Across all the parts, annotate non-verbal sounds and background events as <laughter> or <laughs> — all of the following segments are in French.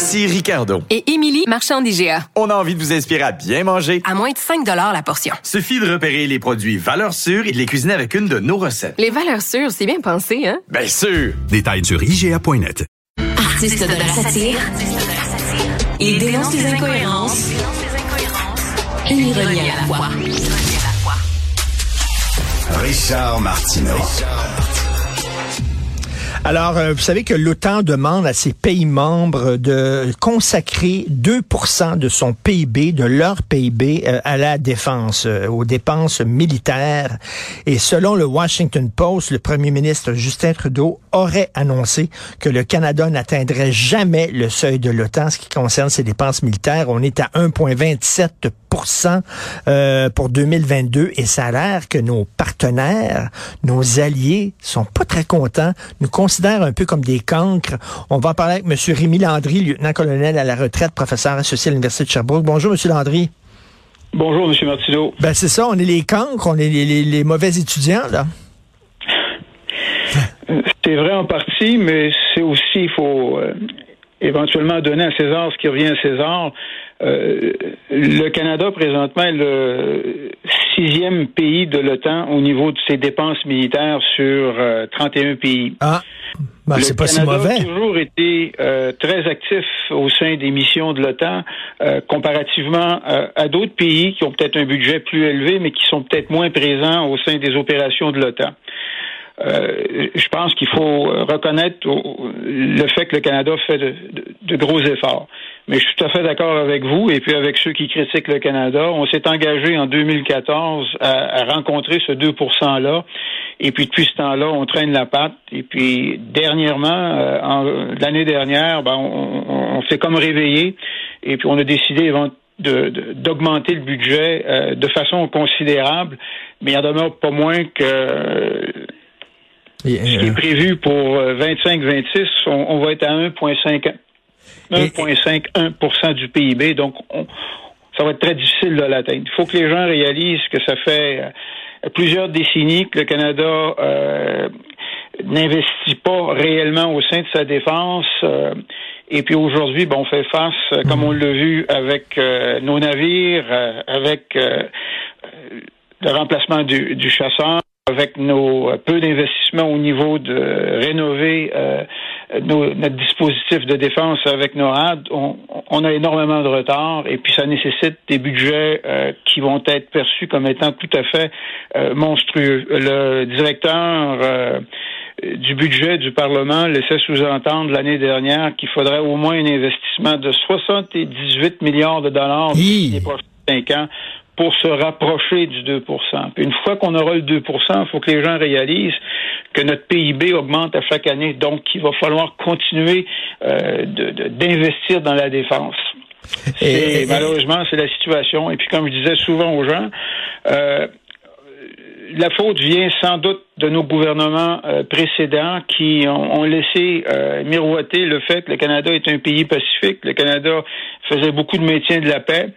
Ici Ricardo. Et Émilie, marchand d'IGA. On a envie de vous inspirer à bien manger. À moins de 5 la portion. Suffit de repérer les produits valeurs sûres et de les cuisiner avec une de nos recettes. Les valeurs sûres, c'est bien pensé, hein? Bien sûr! Détails sur IGA.net. Artiste de la satire. Il dénonce les incohérences. Et il revient à la fois. Richard Martineau. Alors, euh, vous savez que l'OTAN demande à ses pays membres de consacrer 2% de son PIB, de leur PIB, euh, à la défense, euh, aux dépenses militaires. Et selon le Washington Post, le premier ministre Justin Trudeau aurait annoncé que le Canada n'atteindrait jamais le seuil de l'OTAN, ce qui concerne ses dépenses militaires. On est à 1,27 pour 2022 et ça a l'air que nos partenaires, nos alliés sont pas très contents, nous considèrent un peu comme des cancres. On va en parler avec M. Rémi Landry, lieutenant-colonel à la retraite, professeur associé à l'Université de Sherbrooke. Bonjour, M. Landry. Bonjour, M. Martineau. Ben, c'est ça, on est les cancres, on est les, mauvais étudiants, là. C'est vrai en partie, mais c'est aussi, il faut euh, éventuellement donner à César ce qui revient à César. Euh, le Canada, présentement, est le sixième pays de l'OTAN au niveau de ses dépenses militaires sur 31 euh, pays. Ah, ben, c'est pas si mauvais. a toujours été euh, très actif au sein des missions de l'OTAN, comparativement à d'autres pays qui ont peut-être un budget plus élevé, mais qui sont peut-être moins présents au sein des opérations de l'OTAN. Je pense qu'il faut reconnaître le fait que le Canada fait de gros efforts. Mais je suis tout à fait d'accord avec vous et puis avec ceux qui critiquent le Canada. On s'est engagé en 2014 à, rencontrer ce 2 %-là. Et puis depuis ce temps-là, on traîne la patte. Et puis dernièrement, euh, l'année dernière, ben, on, s'est comme réveillé. Et puis on a décidé d'augmenter le budget euh, de façon considérable. Mais il en demeure pas moins que ce qui est prévu pour 25-26, euh, on, on, va être à 1,5 1,51% du PIB. Donc, ça va être très difficile de l'atteindre. Il faut que les gens réalisent que ça fait euh, plusieurs décennies que le Canada euh, n'investit pas réellement au sein de sa défense. Euh, et puis aujourd'hui, bon, on fait face, comme on l'a vu avec nos navires, avec le remplacement du, du chasseur, avec nos peu d'investissements au niveau de rénover notre dispositif de défense avec NORAD, on, on, a énormément de retard et puis ça nécessite des budgets euh, qui vont être perçus comme étant tout à fait euh, monstrueux. Le directeur euh, du budget du Parlement laissait sous-entendre l'année dernière qu'il faudrait au moins un investissement de 78 milliards de dollars dans les prochains cinq ans pour se rapprocher du 2 Puis une fois qu'on aura le 2% il faut que les gens réalisent que notre PIB augmente à chaque année. Donc, il va falloir continuer euh, d'investir dans la défense. Et, malheureusement, c'est la situation. Et puis, comme je disais souvent aux gens, euh, la faute vient sans doute de nos gouvernements euh, précédents qui ont, laissé miroiter le fait que le Canada est un pays pacifique. Le Canada faisait beaucoup de maintien de la paix.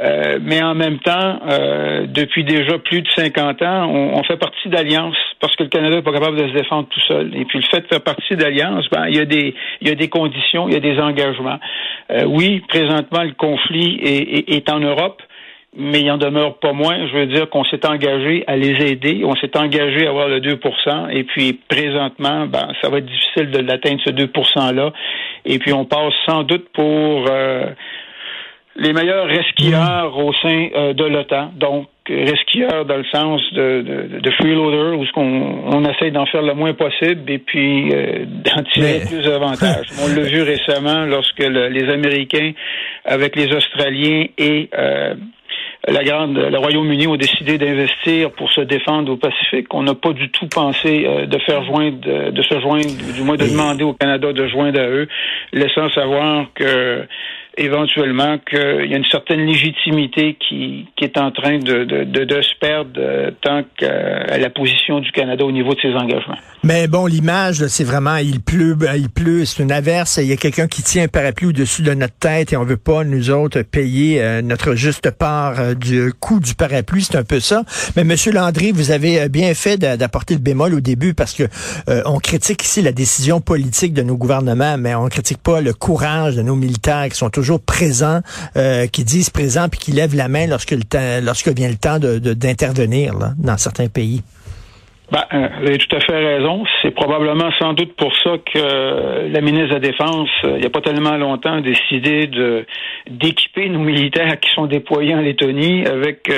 Euh, mais en même temps, euh, depuis déjà plus de 50 ans, on, fait partie d'alliances parce que le Canada n'est pas capable de se défendre tout seul. Et puis le fait de faire partie d'alliances, ben, il y a des il y a des conditions, il y a des engagements. Euh, oui, présentement le conflit est, est, en Europe. Mais il en demeure pas moins. Je veux dire qu'on s'est engagé à les aider. On s'est engagé à avoir le 2% Et puis, présentement, ben, ça va être difficile de l'atteindre, ce 2 %-là. Et puis, on passe sans doute pour les meilleurs resquilleurs au sein euh, de l'OTAN. Donc, resquilleurs dans le sens de, de, de freeloader, où ce qu'on on essaie d'en faire le moins possible et puis euh, d'en tirer plus d'avantages. on l'a vu récemment lorsque les Américains, avec les Australiens et euh, la grande, le Royaume-Uni ont décidé d'investir pour se défendre au Pacifique. On n'a pas du tout pensé euh, de faire joindre, de se joindre, du moins de demander au Canada de joindre à eux, laissant savoir que éventuellement qu'il y a une certaine légitimité qui, est en train de, se perdre euh, tant qu'à la position du Canada au niveau de ses engagements. Mais bon, l'image, c'est vraiment, il pleut, ben, il pleut, c'est une averse, il y a quelqu'un qui tient un parapluie au-dessus de notre tête et on veut pas, nous autres, payer euh, notre juste part euh, du coût du parapluie, c'est un peu ça. Mais Monsieur Landry, vous avez bien fait d'a- d'apporter le bémol au début parce que on critique ici la décision politique de nos gouvernements, mais on critique pas le courage de nos militaires qui sont toujours présents, euh, qui disent présents puis qui lèvent la main lorsque le temps, lorsque vient le temps de- de- d'intervenir là, dans certains pays. Ben, euh, vous avez tout à fait raison. C'est probablement sans doute pour ça que la ministre de la Défense, euh, il n'y a pas tellement longtemps, a décidé de d'équiper nos militaires qui sont déployés en Lettonie avec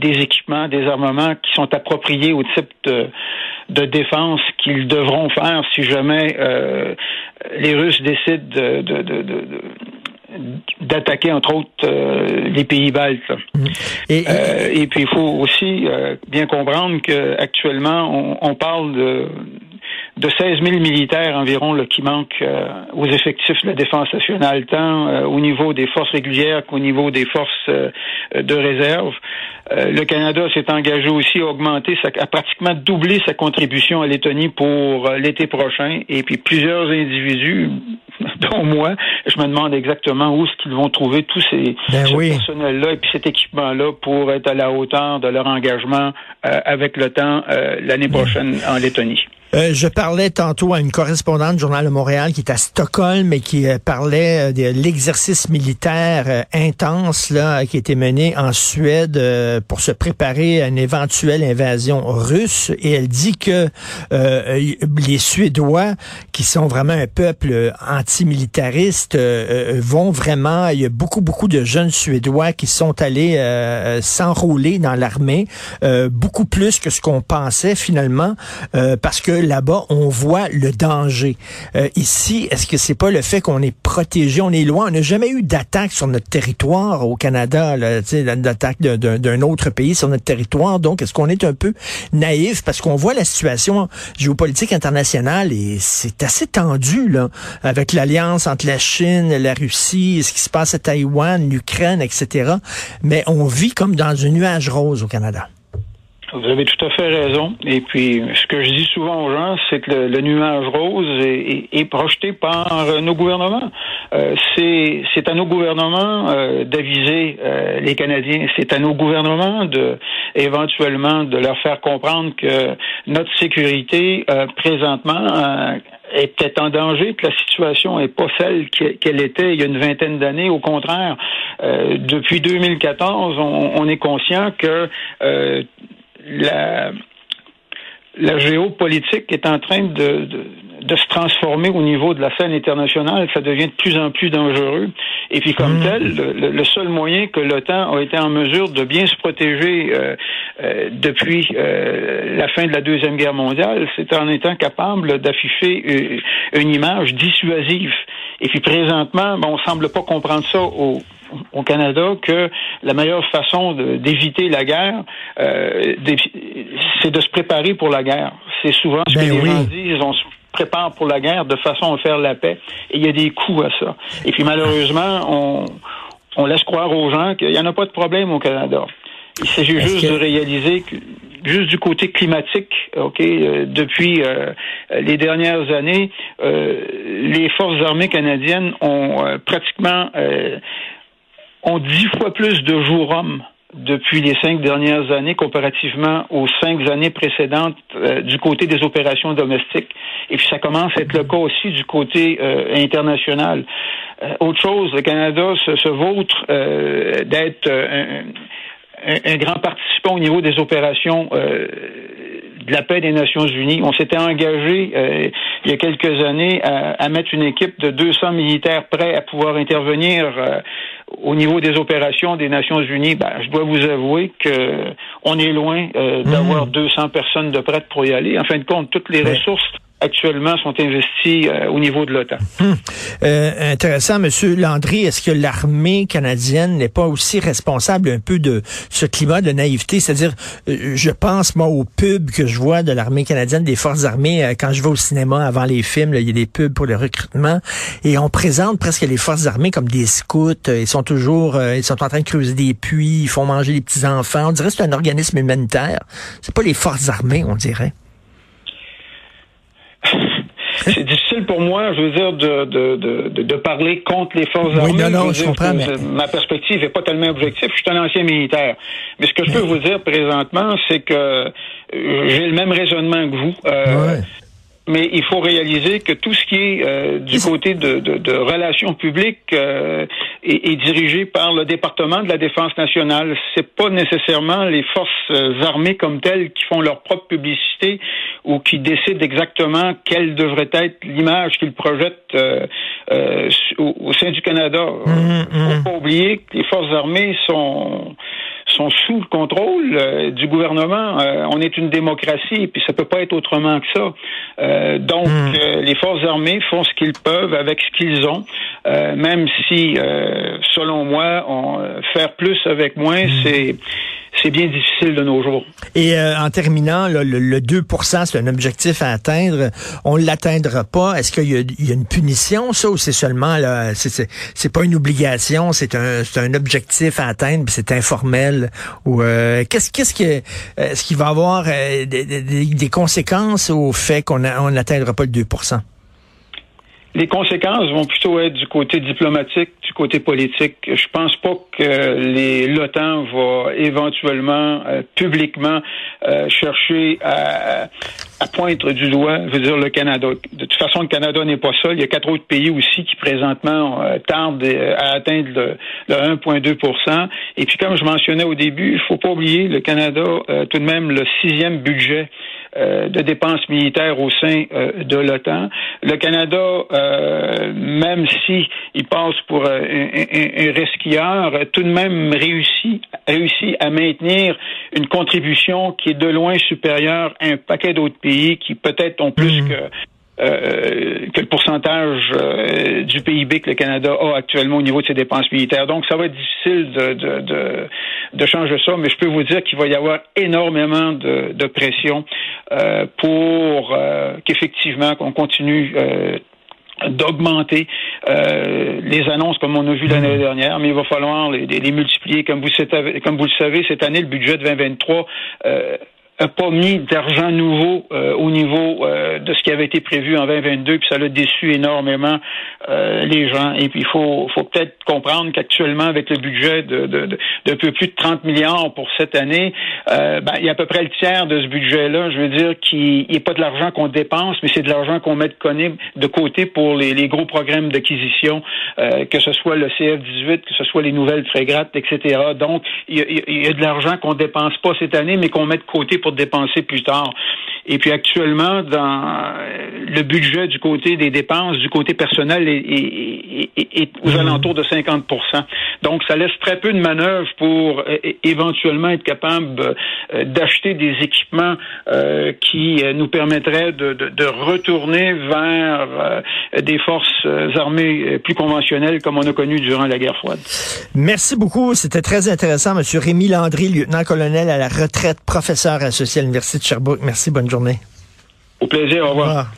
des équipements, des armements qui sont appropriés au type de, de défense qu'ils devront faire si jamais les Russes décident de, de, de, de- de- d'attaquer entre autres euh, les pays baltes. Et, Euh, et puis il faut aussi euh, bien comprendre qu'actuellement, on, on parle de, de 16 000 militaires environ là, qui manquent euh, aux effectifs de la défense nationale, tant euh, au niveau des forces régulières qu'au niveau des forces euh, de réserve. Euh, le Canada s'est engagé aussi à augmenter, sa, à pratiquement doubler sa contribution à Lettonie pour euh, l'été prochain. Et puis plusieurs individus, <laughs> dont moi, je me demande exactement où est-ce qu'ils vont trouver tous ces Ben ce oui. personnel-là et puis cet équipement-là pour être à la hauteur de leur engagement euh, avec le temps euh, l'année prochaine en Lettonie. Euh, je parlais tantôt à une correspondante du Journal de Montréal qui est à Stockholm et qui euh, parlait euh, de l'exercice militaire intense là, qui été mené en Suède pour se préparer à une éventuelle invasion russe. Et elle dit que les Suédois, qui sont vraiment un peuple antimilitariste, vont vraiment... Il y a beaucoup, beaucoup de jeunes Suédois qui sont allés s'enrôler dans l'armée, beaucoup plus que ce qu'on pensait finalement, parce que là-bas, on voit le danger. Euh, ici, est-ce que c'est pas le fait qu'on est protégé, on est loin, on n'a jamais eu d'attaque sur notre territoire au Canada, d'attaque d'un autre pays sur notre territoire. Donc, est-ce qu'on est un peu naïf? Parce qu'on voit la situation géopolitique internationale et c'est assez tendu là, avec l'alliance entre la Chine, la Russie, ce qui se passe à Taïwan, l'Ukraine, etc. Mais on vit comme dans un nuage rose au Canada. Vous avez tout à fait raison. Et puis, ce que je dis souvent aux gens, c'est que le, nuage rose est, projeté par euh, nos gouvernements. Euh, c'est à nos gouvernements euh, d'aviser euh, les Canadiens. C'est à nos gouvernements de éventuellement de leur faire comprendre que notre sécurité euh, présentement euh, est peut-être en danger, que la situation n'est pas celle qu'elle était il y a une vingtaine d'années. Au contraire, euh, depuis 2014, on, on est conscient que euh, la, la géopolitique est en train de, de, de se transformer au niveau de la scène internationale. Ça devient de plus en plus dangereux. Et puis, comme tel, le, seul moyen que l'OTAN a été en mesure de bien se protéger euh, euh, depuis euh, la fin de la Deuxième Guerre mondiale, c'est en étant capable d'afficher une image dissuasive. Et puis, présentement, ben, on semble pas comprendre ça au, au Canada que la meilleure façon d'éviter la guerre, euh, c'est de se préparer pour la guerre. C'est souvent ce Ben que les oui. gens disent. On se prépare pour la guerre de façon à faire la paix. Et il y a des coûts à ça. Et puis malheureusement, on, on laisse croire aux gens qu'il n'y en a pas de problème au Canada. Il s'agit juste que- de réaliser que juste du côté climatique, ok, euh, depuis euh, les dernières années, euh, les forces armées canadiennes ont euh, pratiquement euh, ont dix fois plus de jours hommes depuis les cinq dernières années comparativement aux cinq années précédentes euh, du côté des opérations domestiques. Et puis ça commence à être le cas aussi du côté euh, international. Euh, autre chose, le Canada se, se vautre euh, d'être un, grand participant au niveau des opérations euh, de la paix des Nations Unies. On s'était engagé euh, il y a quelques années à, à mettre une équipe de 200 militaires prêts à pouvoir intervenir euh, au niveau des opérations des Nations Unies. Ben, je dois vous avouer que on est loin euh, d'avoir 200 personnes de prêtes pour y aller. En fin de compte, toutes les ressources actuellement sont investis euh, au niveau de l'OTAN. Hum. Euh, intéressant, Monsieur Landry. Est-ce que l'armée canadienne n'est pas aussi responsable un peu de ce climat de naïveté? C'est-à-dire, euh, je pense, moi, aux pubs que je vois de l'armée canadienne, des forces armées, euh, quand je vais au cinéma avant les films, il y a des pubs pour le recrutement, et on présente presque les forces armées comme des scouts. Ils sont toujours, ils sont en train de creuser des puits, ils font manger les petits-enfants. On dirait que c'est un organisme humanitaire. C'est pas les forces armées, on dirait. <laughs> c'est difficile pour moi, je veux dire, de, de, de, de parler contre les forces oui, armées. Non, non, je, je comprends, mais... Ma perspective n'est pas tellement objective. Je suis un ancien militaire. Mais ce que je peux vous dire présentement, c'est que euh, j'ai le même raisonnement que vous. Euh, ouais mais il faut réaliser que tout ce qui est euh, du côté de, de, de, relations publiques euh, est, est, dirigé par le département de la défense nationale. C'est pas nécessairement les forces euh, armées comme telles qui font leur propre publicité ou qui décident exactement quelle devrait être l'image qu'ils projettent euh, euh, au, au, sein du Canada. Il mmh, faut pas oublier que les forces armées sont sont sous le contrôle euh, du gouvernement. Euh, on est une démocratie, puis ça peut pas être autrement que ça. Euh, donc, mm. les forces armées font ce qu'ils peuvent avec ce qu'ils ont, même si, selon moi, on, faire plus avec moins, mm. c'est c'est bien difficile de nos jours. Et euh, en terminant, le, le, 2% c'est un objectif à atteindre. On l'atteindra pas. Est-ce qu'il y, y, a une punition, ça, ou c'est seulement là, c'est pas une obligation, c'est un, un objectif à atteindre, puis c'est informel. Ou euh, qu'est-ce qu'est-ce que est-ce qu'il va avoir euh, des, des, des, conséquences au fait qu'on n'atteindra pas le 2 les conséquences vont plutôt être du côté diplomatique, du côté politique. Je pense pas que l'OTAN va éventuellement euh, publiquement euh, chercher à, à, pointer du doigt, je veux dire le Canada. De toute façon, le Canada n'est pas seul. Il y a quatre autres pays aussi qui présentement euh, tardent à atteindre le, le 1,2% Et puis, comme je mentionnais au début, il faut pas oublier le Canada tout de même le sixième budget euh, de dépenses militaires au sein euh, de l'OTAN. Le Canada, euh, même si il passe pour un, un, resquilleur, tout de même réussit, réussit à maintenir une contribution qui est de loin supérieure à un paquet d'autres pays qui peut-être ont plus mmh. que euh, que le pourcentage euh, du PIB que le Canada a actuellement au niveau de ses dépenses militaires. Donc, ça va être difficile de, de, de, de changer ça, mais je peux vous dire qu'il va y avoir énormément de, de pression euh, pour euh, qu'effectivement qu'on continue d'augmenter euh, les annonces comme on a vu l'année mmh. dernière, mais il va falloir les, les, multiplier. Comme vous, comme vous le savez, cette année, le budget de 2023 euh, pas mis d'argent nouveau euh, au niveau euh, de ce qui avait été prévu en 2022, puis ça l'a déçu énormément euh, les gens. Et puis il faut, faut peut-être comprendre qu'actuellement, avec le budget de, de, de, peu plus de 30 milliards pour cette année, ben, il y a à peu près le tiers de ce budget-là, je veux dire, qui n'est pas de l'argent qu'on dépense, mais c'est de l'argent qu'on met de, côté pour les, les gros programmes d'acquisition, que ce soit le CF-18, que ce soit les nouvelles frégates, etc. Donc, il y, y a, de l'argent qu'on dépense pas cette année, mais qu'on met de côté pour dépenser plus tard. Et puis actuellement, dans le budget du côté des dépenses, du côté personnel, est, est, aux mmh. alentours de 50 Donc, ça laisse très peu de manœuvre pour euh, éventuellement être capable euh, d'acheter des équipements euh, qui nous permettraient de, de, de retourner vers des forces armées plus conventionnelles comme on a connu durant la guerre froide. Merci beaucoup. C'était très intéressant, Monsieur Rémi Landry, lieutenant-colonel à la retraite, professeur associé à l'Université de Sherbrooke. Merci, bonne journée. Au plaisir, au revoir.